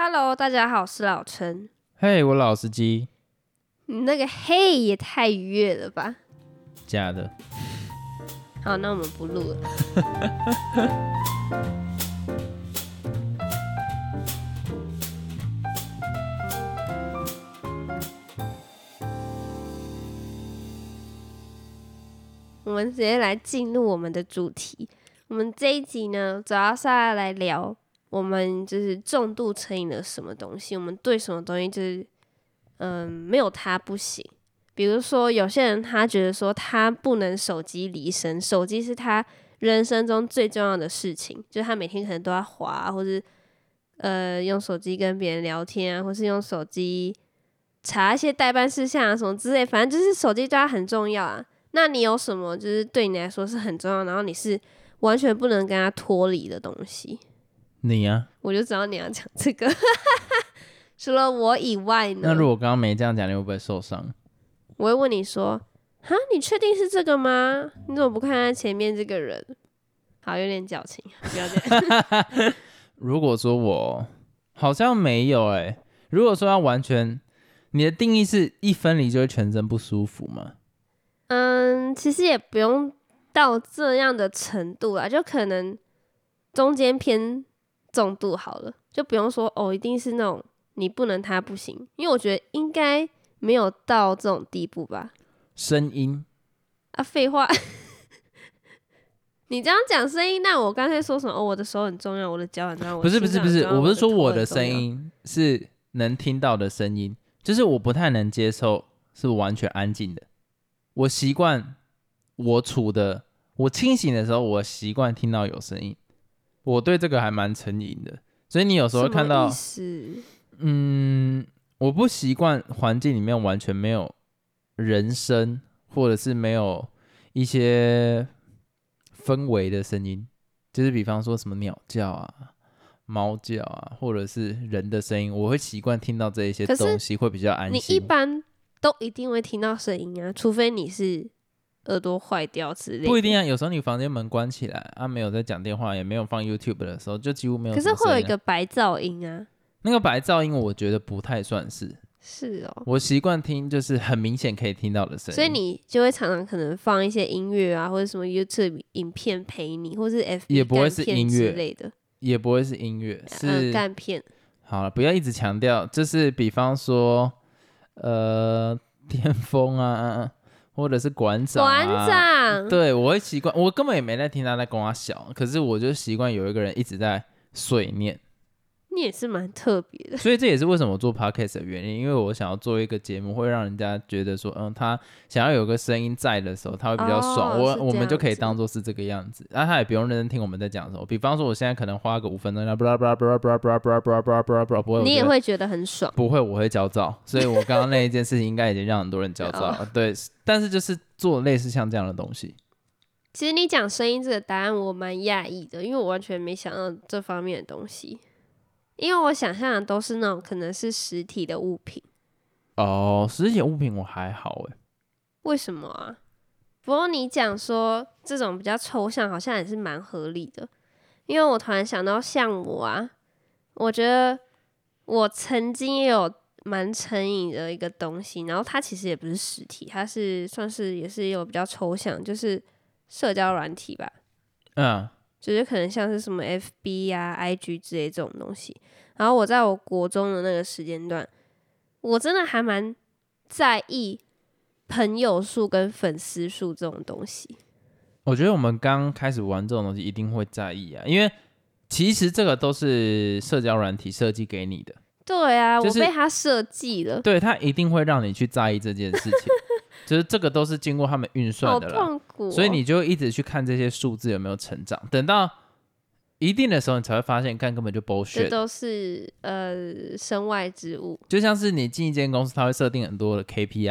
Hello，大家好，我是老陈。嘿，我老司机，你那个嘿也太愉悦了吧？假的。好，那我们不录了。我们直接来进入我们的主题。我们这一集呢，主要是要来聊我们就是重度成瘾了什么东西，我们对什么东西就是嗯没有它不行。比如说，有些人他觉得说他不能手机离身，手机是他人生中最重要的事情，就是他每天可能都要滑，或是呃用手机跟别人聊天啊，或是用手机查一些代办事项啊什么之类，反正就是手机对他很重要啊。那你有什么就是对你来说是很重要，然后你是完全不能跟他脱离的东西？你呀、我就知道你要讲这个。除了我以外呢？那如果刚刚没这样讲，你会不会受伤？我会问你说：“哈，你确定是这个吗？你怎么不看看前面这个人？”好，有点矫情，不要这样。如果说我好像没有哎、如果说要完全，你的定义是一分离就会全身不舒服吗？嗯，其实也不用到这样的程度啦，就可能中间偏重度好了，就不用说哦，一定是那种你不能他不行，因为我觉得应该没有到这种地步吧。声音啊，废话。你这样讲声音，那我刚才说什么？哦，我的手很重要，我的脚很重要。不是不是不是，我不是说我的声音是能听到的声音，就是我不太能接受是完全安静的。我习惯我处的，我清醒的时候，我习惯听到有声音。我对这个还蛮成瘾的，所以你有时候看到嗯，我不习惯环境里面完全没有人声，或者是没有一些氛围的声音，就是比方说什么鸟叫啊、猫叫啊，或者是人的声音，我会习惯听到这一些东西，会比较安你一。般都一定会听到声音啊，除非你是耳朵坏掉之类的。不一定啊，有时候你房间门关起来啊，没有在讲电话，也没有放 YouTube 的时候，就几乎没有可。是会有一个白噪音啊。那个白噪音，我觉得不太算是。是哦，我习惯听就是很明显可以听到的声音，所以你就会常常可能放一些音乐啊，或者什么 YouTube 影片陪你，或是 F 也不会是音乐之类的，也不会是音乐，呃，是干片。好了，不要一直强调，就是比方说，呃，巅峰啊，或者是馆长、啊，馆长，对我会习惯，我根本也没在听他在跟我笑，可是我就习惯有一个人一直在碎念，你也是蛮特别的。所以这也是为什么我做 podcast 的原因，因为我想要做一个节目，会让人家觉得说，嗯，他想要有个声音在的时候，他会比较爽，哦我我们就可以当做是这个样子，然后他也不用认真听我们在讲什么。比方说，我现在可能花个五分钟，不啦不啦不啦不啦不啦不啦不啦不啦不啦不啦不啦，不会，你也会觉得很爽。不会，我会焦躁，所以我刚刚那一件事情应该已经让很多人焦躁了。对，但是就是做类似像这样的东西，其实你讲声音这个答案，我蛮讶异的，因为我完全没想到这方面的东西。因为我想象的都是那种可能是实体的物品，哦，实体物品我还好哎，为什么啊？不过你讲说这种比较抽象，好像也是蛮合理的。因为我突然想到，像我啊，我觉得我曾经也有蛮成瘾的一个东西，然后它其实也不是实体，它是算是也是有比较抽象，就是社交软体吧。嗯，就是可能像是什么 FB 啊、IG 之类这种东西。然后我在我国中的那个时间段，我真的还蛮在意朋友数跟粉丝数这种东西。我觉得我们刚开始玩这种东西一定会在意啊，因为其实这个都是社交软体设计给你的，对啊，就是我被他设计了，对，他一定会让你去在意这件事情，就是这个都是经过他们运算的啦。痛苦哦、所以你就一直去看这些数字有没有成长，等到一定的时候，你才会发现，干根本就这 bullshit。都是呃身外之物。就像是你进一间公司，它会设定很多的 KPI，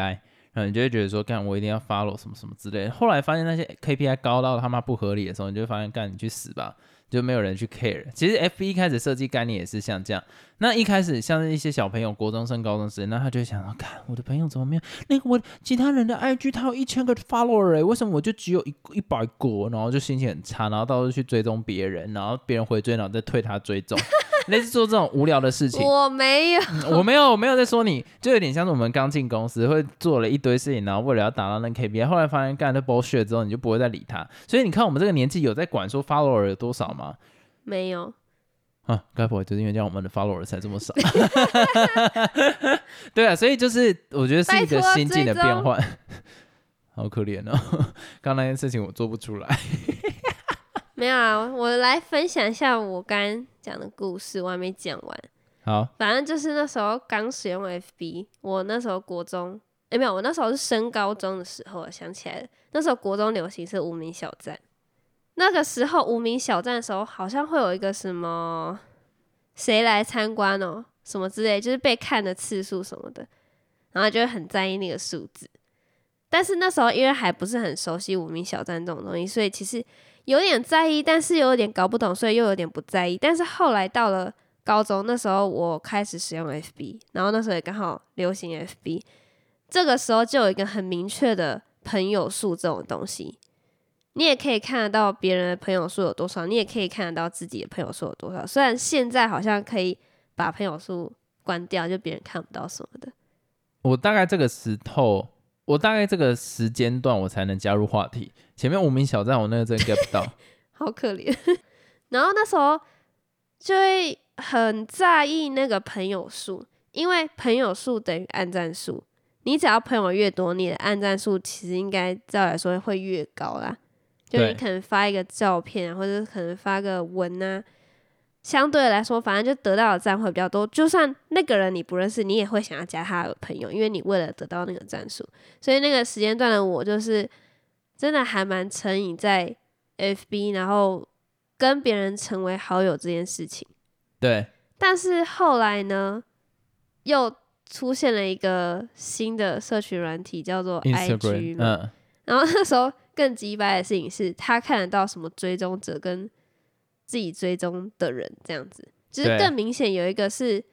然后你就会觉得说，干我一定要 follow 什么什么之类的。后来发现那些 KPI 高到他妈不合理的时候，你就会发现，干你去死吧，就没有人去 care。其实 F 一开始设计概念也是像这样。那一开始像一些小朋友，国中生、高中生，那他就想到，看我的朋友怎么没有那个我其他人的 IG 他有一千个 follower 哎、为什么我就只有一一百个？然后就心情很差，然后到处去追踪别人，然后别人回追，然后再退他追踪。类似做这种无聊的事情。我没有，我没有，我没有在说你，就有点像是我们刚进公司会做了一堆事情，然后为了要达到那 KPI，后来发现干了 bullshit 之后，你就不会再理他。所以你看我们这个年纪有在管说 follower 有多少吗？没有。啊，该不会就是因为这样我们的 follower 才这么少？对啊，所以就是我觉得是一个心境的变换。好可怜哦，刚那件事情我做不出来。没有啊，我来分享一下我刚讲的故事，我还没讲完。好，反正就是那时候刚使用 FB，我那时候国中，哎没有，我那时候是升高中的时候，想起来了，那时候国中流行是无名小站。那个时候无名小站的时候，好像会有一个什么谁来参观哦，什么之类，就是被看的次数什么的，然后就会很在意那个数字。但是那时候因为还不是很熟悉无名小站这种东西，所以其实有点在意，但是有点搞不懂，所以又有点不在意。但是后来到了高中，那时候我开始使用 FB，然后那时候也刚好流行 FB，这个时候就有一个很明确的朋友数这种东西。你也可以看得到别人的朋友数有多少，你也可以看得到自己的朋友数有多少。虽然现在好像可以把朋友数关掉，就别人看不到什么的。我大概这个时候，我大概这个时间段，我才能加入话题。前面无名小站，我那个真 get 不到，好可怜。然后那时候就会很在意那个朋友数，因为朋友数等于按赞数，你只要朋友越多，你的按赞数其实应该照来说会越高啦。就你可能发一个照片，或者可能发个文啊，相对来说，反正就得到的赞会比较多。就算那个人你不认识，你也会想要加他的朋友，因为你为了得到那个赞数。所以那个时间段的我，就是真的还蛮成瘾在 FB，然后跟别人成为好友这件事情。对。但是后来呢，又出现了一个新的社群软体，叫做 IG。嗯。然后那时候。更鸡掰的事情是他看得到什么追踪者跟自己追踪的人这样子，就是更明显有一个是，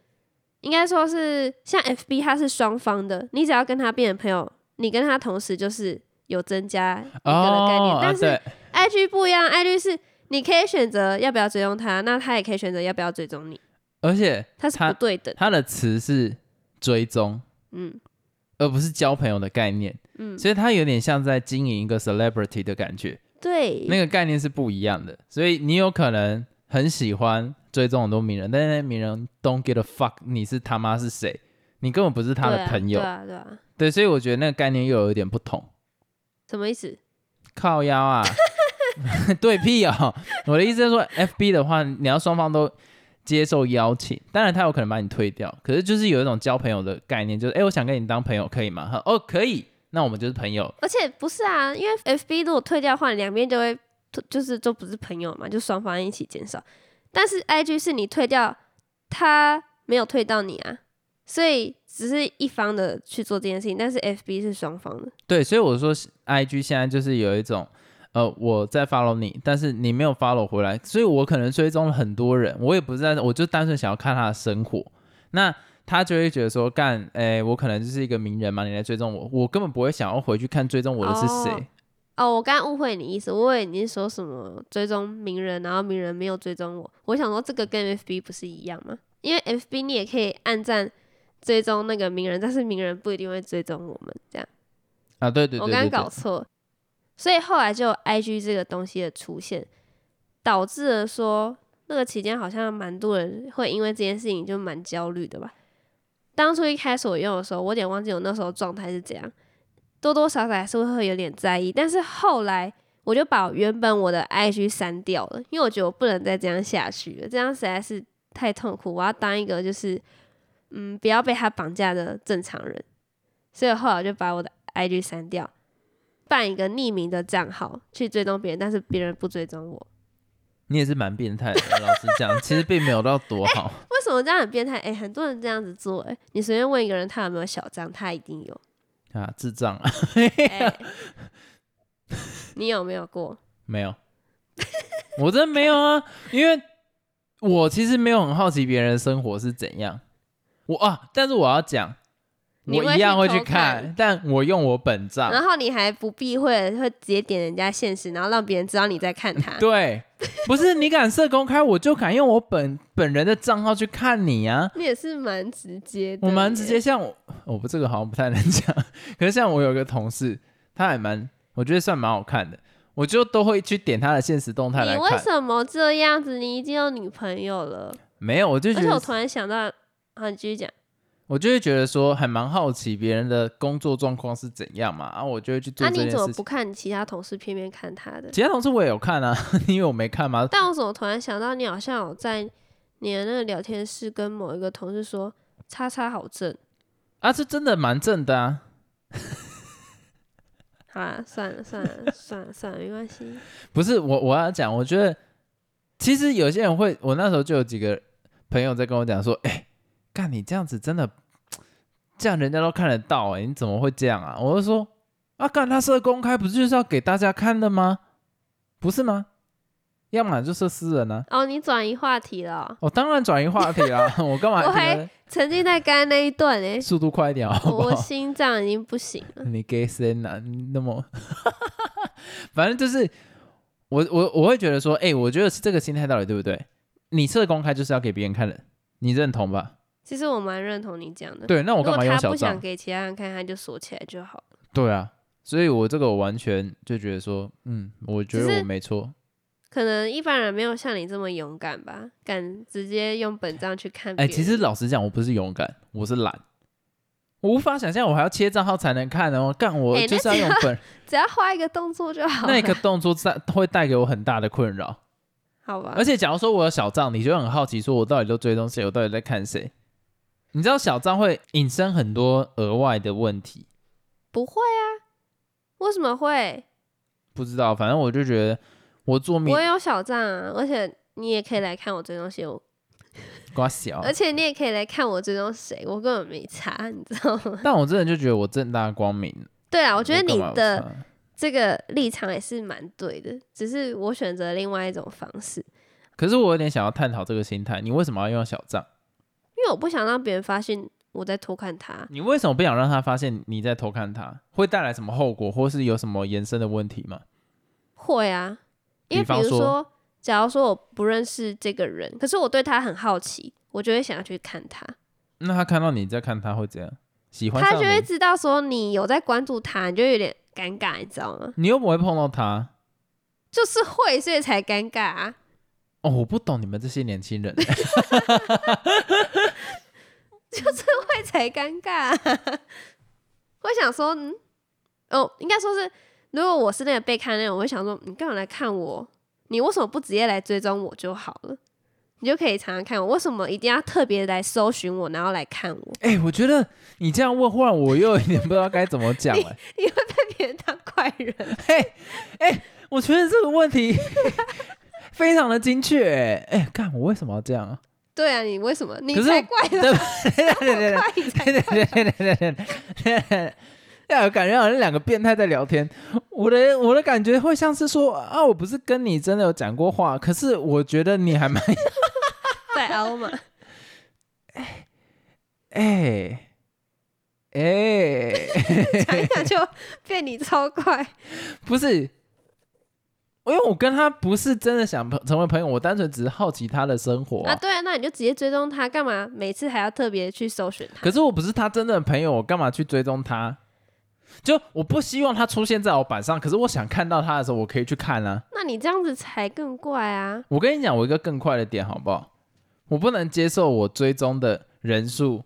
应该说是像 FB 它是双方的，你只要跟他变成朋友，你跟他同时就是有增加一个的概念，但是 IG 不一样，IG 是你可以选择要不要追踪他，那他也可以选择要不要追踪你，而且它是不对等，它的词是追踪，嗯。而不是交朋友的概念，嗯，所以它有点像在经营一个 celebrity 的感觉，对，那个概念是不一样的。所以你有可能很喜欢追踪很多名人，但是那名人 don't get a fuck，你是他妈是谁？你根本不是他的朋友，对啊，对啊，对，所以我觉得那个概念又有一点不同。什么意思？靠腰啊？对屁啊！我的意思是说，FB 的话，你要双方都。接受邀请，当然他有可能把你推掉，可是就是有一种交朋友的概念，就是哎，我想跟你当朋友，可以吗？哦，可以，那我们就是朋友。而且不是啊，因为 FB 如果退掉的话，两边就会就是都不是朋友嘛，就双方一起减少。但是 IG 是你退掉，他没有退到你啊，所以只是一方的去做这件事情，但是 FB 是双方的。对，所以我说 IG 现在就是有一种。呃，我在 follow 你，但是你没有 follow 回来，所以我可能追踪了很多人，我也不是在，我就单纯想要看他的生活，那他就会觉得说，干，哎，我可能就是一个名人嘛，你来追踪我，我根本不会想要回去看追踪我的是谁。哦，我刚刚误会你意思，我以为你是说什么追踪名人，然后名人没有追踪我，我想说这个跟 FB 不是一样吗？因为 FB 你也可以按赞追踪那个名人，但是名人不一定会追踪我们这样。啊，对对对，我刚刚搞错。所以后来就 I G 这个东西的出现，导致了说那个期间好像蛮多人会因为这件事情就蛮焦虑的吧。当初一开始我用的时候，我有点忘记我那时候状态是怎样，多多少少还是会有点在意。但是后来我就把原本我的 I G 删掉了，因为我觉得我不能再这样下去了，这样实在是太痛苦。我要当一个就是嗯不要被他绑架的正常人，所以后来我就把我的 I G 删掉。办一个匿名的账号去追踪别人，但是别人不追踪我。你也是蛮变态的，老实讲，其实并没有到多好。为什么这样很变态？哎，很多人这样子做，哎，你随便问一个人，他有没有小张，他一定有。啊，智障啊！你有没有过？没有，我真的没有啊，因为我其实没有很好奇别人的生活是怎样。我啊，但是我要讲。我一样会去看看，但我用我本账。然后你还不避讳，会直接点人家现实，然后让别人知道你在看他。对，不是你敢设公开，我就敢用我本本人的账号去看你啊！你也是蛮直接的，我蛮直接，。像我，我不这个好像不太能讲，可是像我有一个同事，他还蛮，我觉得算蛮好看的，我就都会去点他的现实动态来你为。什么这样子？你已经有女朋友了，没有，我就觉得，而且我突然想到，好，你继续讲。我就会觉得说，还蛮好奇别人的工作状况是怎样嘛，啊，我就会去做那、你怎么不。看其他同事偏偏看他的？其他同事我也有看啊，因为我没看嘛。但我怎么突然想到，你好像有在你的那个聊天室跟某一个同事说“叉叉好正啊，这真的蛮正的啊。”，好啦，算了算了算了算了，没关系。不是我，我要讲，我觉得其实有些人会，我那时候就有几个朋友在跟我讲说，哎、干你这样子真的，这样人家都看得到、哎，你怎么会这样啊？我就说，啊，干他设公开不是就是要给大家看的吗？不是吗？要么就是私人啊。哦，你转移话题了哦、我、当然转移话题了，我干嘛我还沉浸在刚刚那一段诶、速度快一点好不我？心脏已经不行了。你给谁呢？那么，反正就是我我我会觉得说，哎、我觉得是这个心态到底对不对？你设公开就是要给别人看的，你认同吧？其实我蛮认同你讲的。对，那我干嘛用小账？不想给其他人看，他就锁起来就好了。对啊，所以我这个我完全就觉得说，嗯，我觉得我没错。可能一般人没有像你这么勇敢吧，敢直接用本账去看哎、人。其实老实讲，我不是勇敢，我是懒。我无法想象我还要切账号才能看哦，干我就是要用本，只要画一个动作就好了。那个动作在会带给我很大的困扰。好吧，而且假如说我有小账，你就很好奇，说我到底都追踪谁，我到底在看谁？你知道小账会引申很多额外的问题，不会啊？为什么会？不知道，反正我就觉得我做面我也有小账啊，而且你也可以来看我追踪谁，我瓜小，而且你也可以来看我追踪谁，我根本没查，你知道吗？但我真的就觉得我正大光明。对啊，我觉得你的这个立场也是蛮对的，只是我选择另外一种方式，可是我有点想要探讨这个心态，你为什么要用小账？我不想让别人发现我在偷看他。你为什么不想让他发现你在偷看他？会带来什么后果，或是有什么延伸的问题吗？会啊，因为比如说，假如说我不认识这个人，可是我对他很好奇，我就会想要去看他，那他看到你在看他会怎样？喜欢他就会？知道说你有在关注他，你就有点尴尬，你知道吗？你又不会碰到他就是会，所以才尴尬啊。哦，我不懂你们这些年轻人。会才尴尬、啊。会想说，嗯，哦，应该说是，如果我是那个被看那种，我会想说，你干嘛来看我？你为什么不直接来追踪我就好了？你就可以常常看我，为什么一定要特别来搜寻我，然后来看我？哎、我觉得你这样问，忽然我又有点不知道该怎么讲了。你会被别人当怪人？嘿，哎，我觉得这个问题非常的精确。哎，哎，看我为什么要这样啊？对啊，你为什么？你可是才怪对了，对对对对对对对对对。呀，感觉好像两个变态在聊天。我的我的感觉会像是说啊，我不是跟你真的有讲过话，可是我觉得你还蛮 在凹嘛？哎哎，讲一讲就变你超怪。不是，因为我跟他不是真的想成为朋友，我单纯只是好奇他的生活、啊，对啊，那你就直接追踪他，干嘛每次还要特别去搜寻他？可是我不是他真正的朋友，我干嘛去追踪他？就我不希望他出现在我板上，可是我想看到他的时候，我可以去看啊。那你这样子才更怪啊！我跟你讲，我一个更快的点好不好？我不能接受我追踪的人数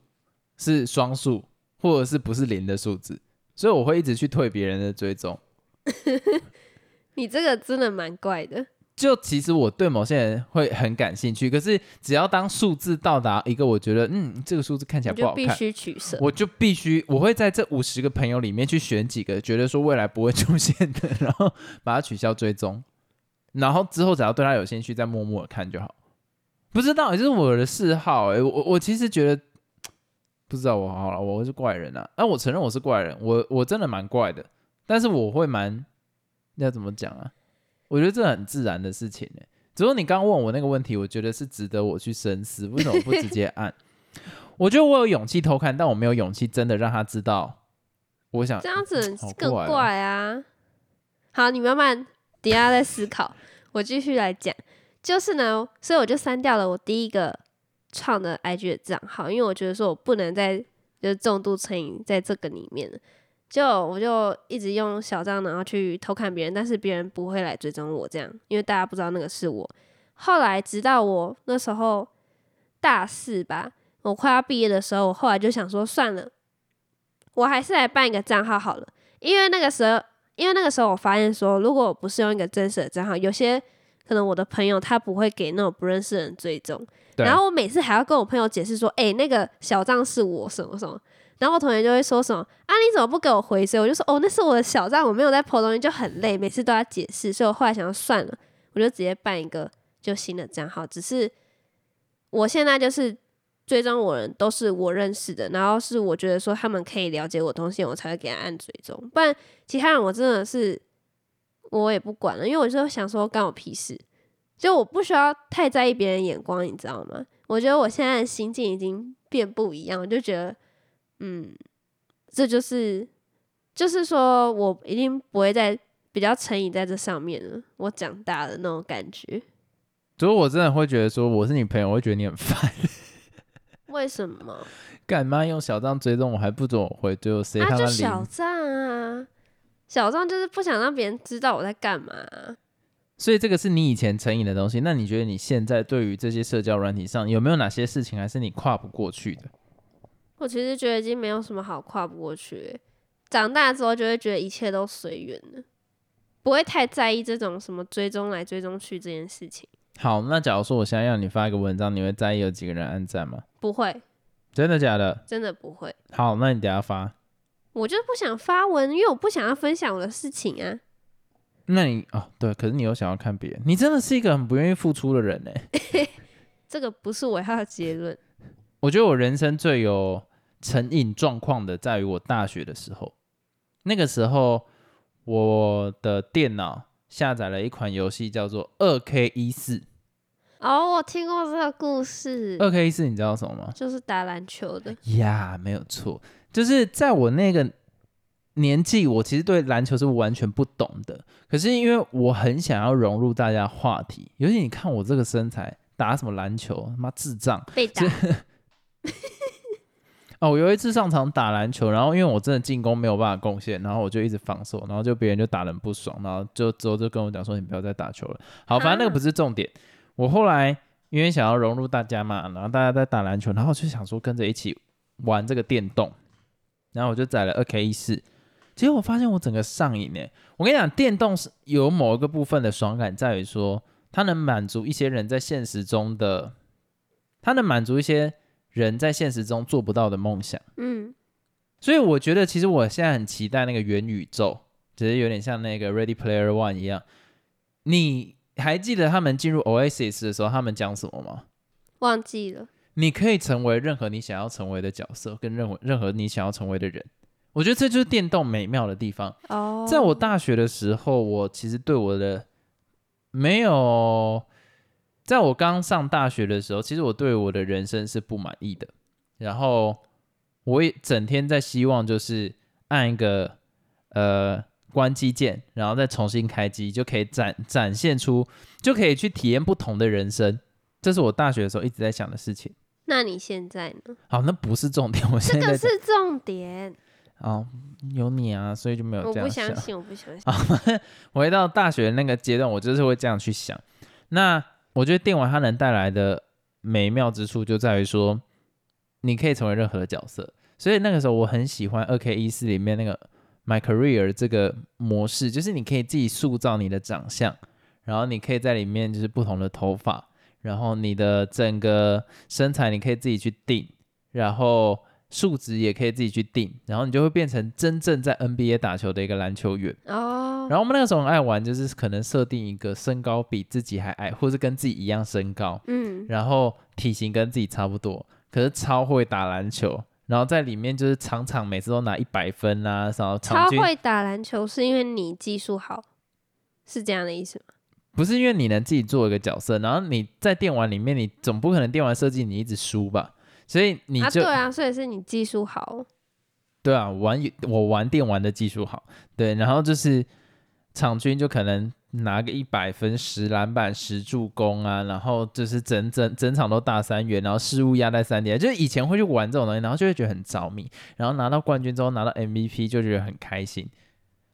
是双数，或者是不是零的数字，所以我会一直去退别人的追踪。你这个真的蛮怪的。就其实我对某些人会很感兴趣，可是只要当数字到达一个我觉得嗯这个数字看起来不好看，须取舍。我就必须我会在这五十个朋友里面去选几个觉得说未来不会出现的，然后把它取消追踪，然后之后只要对他有兴趣再默默的看就好。不知道，这是我的嗜好哎、我我我其实觉得不知道我好了，我是怪人啊，那、我承认我是怪人，我我真的蛮怪的，但是我会蛮要怎么讲啊？我觉得这很自然的事情哎、只不过你刚刚问我那个问题，我觉得是值得我去深思，为什么不直接按？我觉得我有勇气偷看，但我没有勇气真的让他知道。我想这样子更怪啊。好，你慢慢底下再思考，我继续来讲。就是呢，所以我就删掉了我第一个创的 IG 的账号，因为我觉得说我不能再就是重度成瘾在这个里面了。就我就一直用小账，然后去偷看别人，但是别人不会来追踪我这样，因为大家不知道那个是我。后来直到我那时候大四吧，我快要毕业的时候，我后来就想说算了，我还是来办一个账号好了，因为那个时候，因为那个时候我发现说，如果我不是用一个真实的账号，有些可能我的朋友他不会给那种不认识的人追踪，然后我每次还要跟我朋友解释说，哎、那个小账是我什么什么，然后我同学就会说什么啊，你怎么不给我回声？我就说哦，那是我的小账，我没有在 po 东西，就很累，每次都要解释，所以我后来想要算了，我就直接办一个就新的账号，只是我现在就是追踪我人都是我认识的，然后是我觉得说他们可以了解我东西，我才会给他按追踪，不然其他人我真的是我也不管了，因为我就想说干我屁事，就我不需要太在意别人眼光，你知道吗？我觉得我现在的心境已经变不一样，我就觉得，嗯，这就是就是说我一定不会再比较沉迷在这上面了，我长大了那种感觉。所以我真的会觉得说我是你朋友，我会觉得你很烦。为什么？干嘛用小账追踪我还不准我回，最后谁啊，就他妈理小账啊，小账就是不想让别人知道我在干嘛啊、所以这个是你以前成瘾的东西。那你觉得你现在对于这些社交软体上有没有哪些事情还是你跨不过去的？我其实觉得已经没有什么好跨不过去欸。长大之后就会觉得一切都随缘了，不会太在意这种什么追踪来追踪去这件事情。好，那假如说我现在要你发一个文章，你会在意有几个人按赞吗？不会，真的假的？真的不会。好，那你等下发。我就不想发文，因为我不想要分享我的事情啊。那你哦，对，可是你又想要看别人，你真的是一个很不愿意付出的人呢。这个不是我要的结论。我觉得我人生最有成瘾状况的，在于我大学的时候。那个时候，我的电脑下载了一款游戏，叫做二 K 一四。哦，我听过这个故事，二 K 一四，你知道什么吗？就是打篮球的。呀没有错，就是在我那个年纪，我其实对篮球是完全不懂的。可是因为我很想要融入大家话题，尤其你看我这个身材，打什么篮球，他妈智障！被打，哦，我有一次上场打篮球，然后因为我真的进攻没有办法贡献，然后我就一直防守，然后就别人就打得很不爽，然后就之后就跟我讲说你不要再打球了。好，反正那个不是重点。我后来因为想要融入大家嘛，然后大家在打篮球，然后我就想说跟着一起玩这个电动，然后我就载了二 K 一四，结果我发现我整个上瘾诶。我跟你讲，电动是有某一个部分的爽感在于说，它能满足一些人在现实中的，它能满足一些人在现实中做不到的梦想。嗯，所以我觉得，其实我现在很期待那个元宇宙，只是有点像那个 Ready Player One 一样。你还记得他们进入 Oasis 的时候，他们讲什么吗？忘记了。你可以成为任何你想要成为的角色，跟任何任何你想要成为的人。我觉得这就是电动美妙的地方。哦，在我大学的时候，我其实对我的没有，在我刚上大学的时候，其实我对我的人生是不满意的。然后我也整天在希望，就是按一个呃关机键，然后再重新开机，就可以展展现出，就可以去体验不同的人生。这是我大学的时候一直在想的事情。那你现在呢？好，那不是重点，我现在在个是重点。哦，有你啊，所以就没有我不这样想相。信，我不相信。回到大学那个阶段，我就是会这样去想。那我觉得电玩它能带来的美妙之处，就在于说，你可以成为任何的角色。所以那个时候我很喜欢二 K 一四里面那个 My Career 这个模式，就是你可以自己塑造你的长相，然后你可以在里面就是不同的头发，然后你的整个身材你可以自己去定，然后数值也可以自己去定，然后你就会变成真正在 NBA 打球的一个篮球员。哦，然后我们那个时候很爱玩，就是可能设定一个身高比自己还矮，或是跟自己一样身高，嗯，然后体型跟自己差不多，可是超会打篮球，然后在里面就是场场每次都拿一百分啊，然后超会打篮球是因为你技术好，是这样的意思吗？不是因为你能自己做一个角色，然后你在电玩里面，你总不可能电玩设计你一直输吧？所以你啊，就、对啊，所以是你技术好，对啊，玩我玩电玩的技术好，对，然后就是场均就可能拿个一百分，十篮板，十助攻啊，然后就是整整整场都大三元，然后失误压在三点，就是以前会去玩这种东西，然后就会觉得很着迷，然后拿到冠军之后拿到 MVP 就觉得很开心。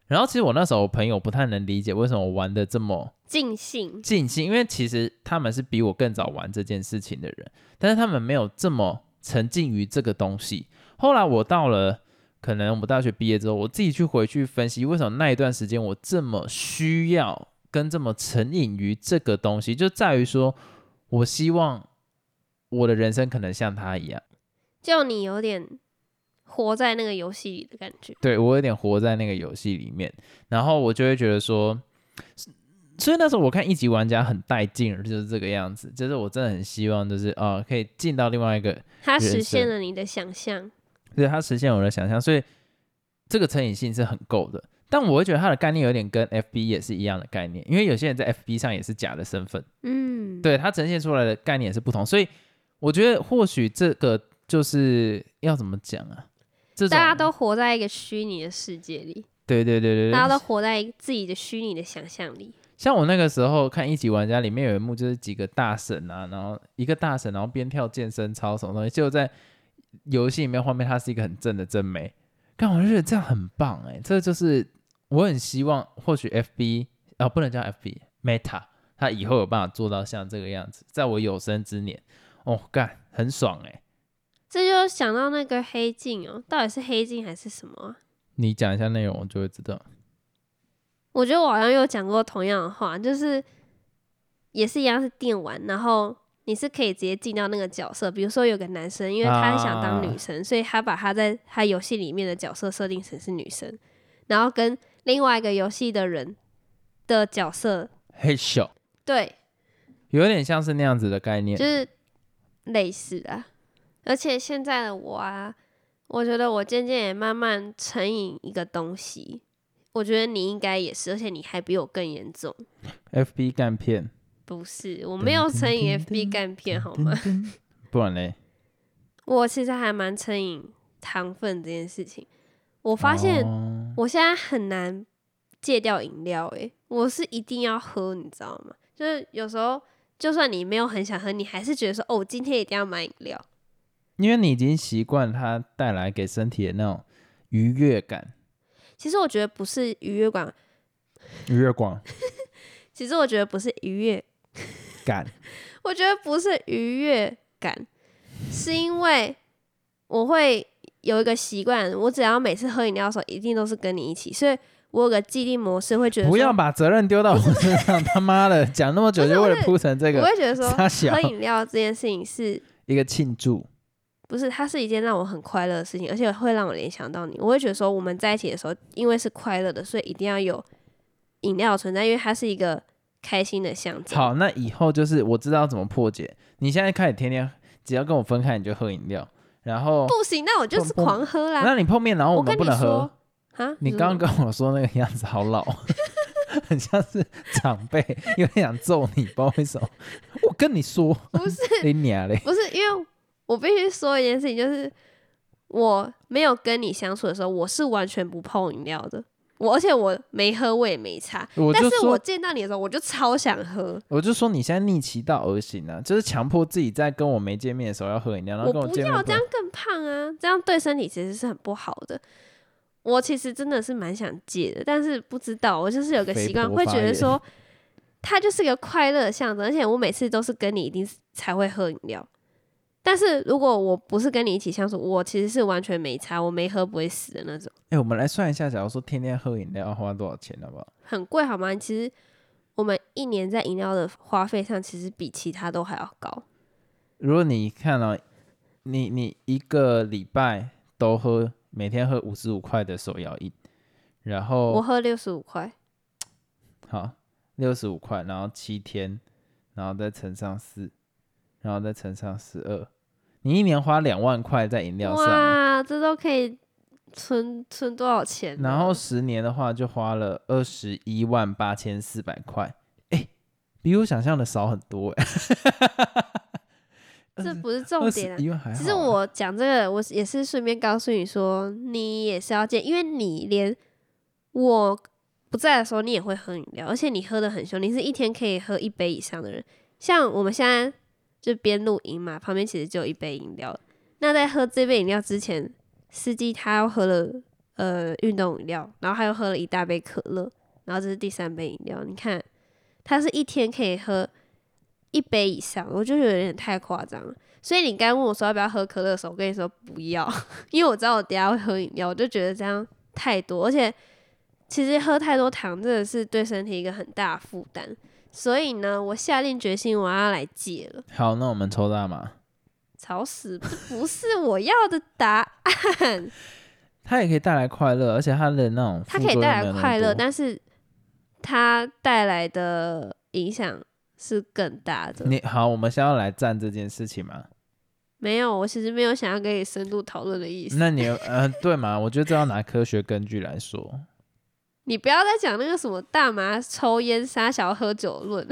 然后其实我那时候我朋友不太能理解为什么我玩的这么尽兴。尽兴，因为其实他们是比我更早玩这件事情的人，但是他们没有这么沉浸于这个东西。后来我到了可能我们大学毕业之后，我自己去回去分析，为什么那一段时间我这么需要跟这么沉瘾于这个东西，就在于说我希望我的人生可能像他一样，就你有点活在那个游戏里的感觉。对我有点活在那个游戏里面，然后我就会觉得说。所以那时候我看一级玩家很带劲，就是这个样子，就是我真的很希望，就是啊、呃可以进到另外一个他实现了你的想象。对他实现我的想象，所以这个成瘾性是很够的。但我会觉得它的概念有点跟 FB 也是一样的概念，因为有些人在 FB 上也是假的身份，嗯，对它呈现出来的概念也是不同，所以我觉得或许这个就是要怎么讲啊？这种大家都活在一个虚拟的世界里，对对对对大家，都活在自己的虚拟的想象里。像我那个时候看一级玩家里面有一幕就是几个大神啊，然后一个大神然后边跳健身操什么东西，就在游戏里面画面她是一个很正的正妹，但我就觉得这样很棒哎、这就是我很希望或许 FB 啊、不能叫 FB Meta，他以后有办法做到像这个样子，在我有生之年，哦干很爽哎、这就想到那个黑镜哦，到底是黑镜还是什么啊、你讲一下内容我就会知道。我觉得我好像有讲过同样的话，就是也是一样是电玩，然后你是可以直接进到那个角色，比如说有个男生，因为他想当女生，所以他把他在他游戏里面的角色设定成是女生，然后跟另外一个游戏的人的角色，嘿咻，对，有点像是那样子的概念就。是类似啊。而且现在的我啊，我觉得我渐渐也慢慢成瘾一个东西，我觉得你应该也是，而且你还比我更严重。FB 干片，不是，我没有成瘾 FB 干片好吗？不然嘞？我其实还蛮成瘾糖分这件事情。我发现哦我现在很难戒掉饮料，诶，我是一定要喝，你知道吗？就是有时候就算你没有很想喝，你还是觉得说，哦，我今天一定要买饮料。因为你已经习惯它带来给身体的那种愉悦感。其实我觉得不是愉悦感，愉悦感其实我觉得不是愉悦，感，我觉得不是愉悦感，是因为我会有一个习惯，我只要每次喝饮料的时候，一定都是跟你一起，所以我有个既定模式，会觉得不要把责任丢到我身上，他妈的，讲那么久就为了铺成这个我会觉得说喝饮料这件事情是一个庆祝。不是它是一件让我很快乐的事情，而且会让我联想到你。我会觉得说我们在一起的时候，因为是快乐的，所以一定要有饮料存在，因为它是一个开心的象征。好，那以后就是我知道怎么破解。你现在开始天天只要跟我分开，你就喝饮料，然后不行，那我就是狂喝啦。那你碰面，然后我们不能喝说。啊，你刚刚跟我说那个样子好老，很像是长辈，有点想揍你，不知道为什么。我跟你说，不是你娘嘞！不是，因为我必须说一件事情，就是我没有跟你相处的时候，我是完全不碰饮料的。我而且我没喝，我也没差。但是我，见到你的时候，我就超想喝。我就说你现在逆其道而行啊，就是强迫自己在跟我没见面的时候要喝饮料，然后跟我不要，见面不能这样更胖啊！这样对身体其实是很不好的。我其实真的是蛮想戒的，但是不知道，我就是有个习惯，会觉得说，它就是个快乐的象征，而且我每次都是跟你一定是才会喝饮料。但是如果我不是跟你一起相处，我其实是完全没差，我没喝不会死的那种，哎、我们来算一下，假如说天天喝饮料要花多少钱，好不好？很贵好吗？其实我们一年在饮料的花费上，其实比其他都还要高。如果你看到、你你一个礼拜都喝，每天喝五十五块的手摇饮，然后我喝六十五块，好六十五块，然后七天，然后再乘上四，然后再乘上十二，你一年花两万块在饮料上，哇，这都可以存存多少钱？然后十年的话就花了二十一万八千四百块，哎，比我想象的少很多哎。这不是重二点啊十。一万还好啊。其实我讲这个，我也是顺便告诉你说，你也是要戒，因为你连我不在的时候，你也会喝饮料，而且你喝的很凶，你是一天可以喝一杯以上的人。像我们现在就边录音嘛，旁边其实就有一杯饮料。那在喝这杯饮料之前，司机他又喝了呃运动饮料，然后他又喝了一大杯可乐，然后这是第三杯饮料。你看，他是一天可以喝一杯以上，我就觉得有点太夸张了。所以你刚问我说要不要喝可乐的时候，我跟你说不要，因为我知道我等下会喝饮料，我就觉得这样太多，而且其实喝太多糖真的是对身体一个很大的负担。所以呢，我下定决心我要来戒了。好，那我们抽大麻，吵死，这不是我要的答案。它也可以带来快乐，而且它的那种它可以带来快乐，但是它带来的影响是更大的。你好，我们先要来站这件事情吗？没有，我其实没有想要跟你深度讨论的意思。那你呃，对嘛？我觉得这要拿科学根据来说。你不要再讲那个什么大麻、抽烟、杀小、喝酒论。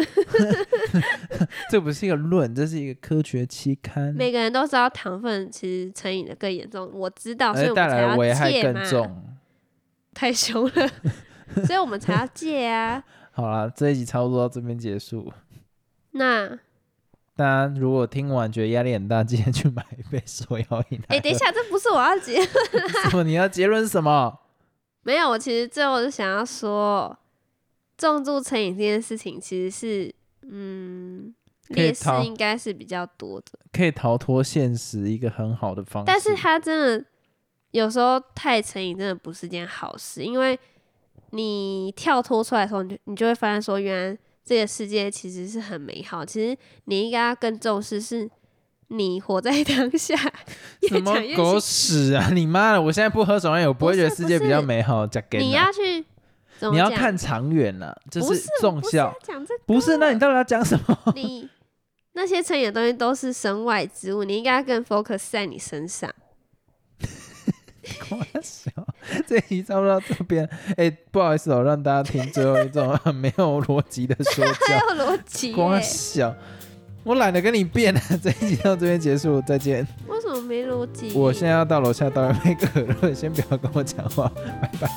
这不是一个论，这是一个科学期刊，每个人都知道糖分其实成瘾的更严重，我知道，所以带我们才要来的危害戒嘛。更重。太凶了，所以我们才要戒啊。好啦，这一集差不多到这边结束。那大家如果听完觉得压力很大，记得去买一杯手摇饮。哎、等一，下，这不是我要结，什么？你要结论是什么？没有，我其实最后是想要说，重度成瘾这件事情其实是，嗯，劣势逃应该是比较多的，可以逃脱现实一个很好的方式。但是它真的有时候太成瘾，真的不是件好事，因为你跳脱出来的时候，你就你就会发现说，原来这个世界其实是很美好。其实你应该要更重视是你活在当下。什么狗屎啊！你妈的！我现在不喝手摇饮，我不会不觉得世界比较美好。假给你要去，你要看长远了，就是重不是要效。讲这个，不是，那你到底要讲什么？你那些成瘾的东西都是身外之物，你应该更 focus 在你身上。这一集差不多到这边。哎、不好意思哦，让大家听最后一种很没有逻辑的说教。没。有逻辑光耶，小，我懒得跟你辩了。这一集到这边结束，再见。为什么没逻辑？我现在要到楼下倒一杯可乐，先不要跟我讲话，拜拜。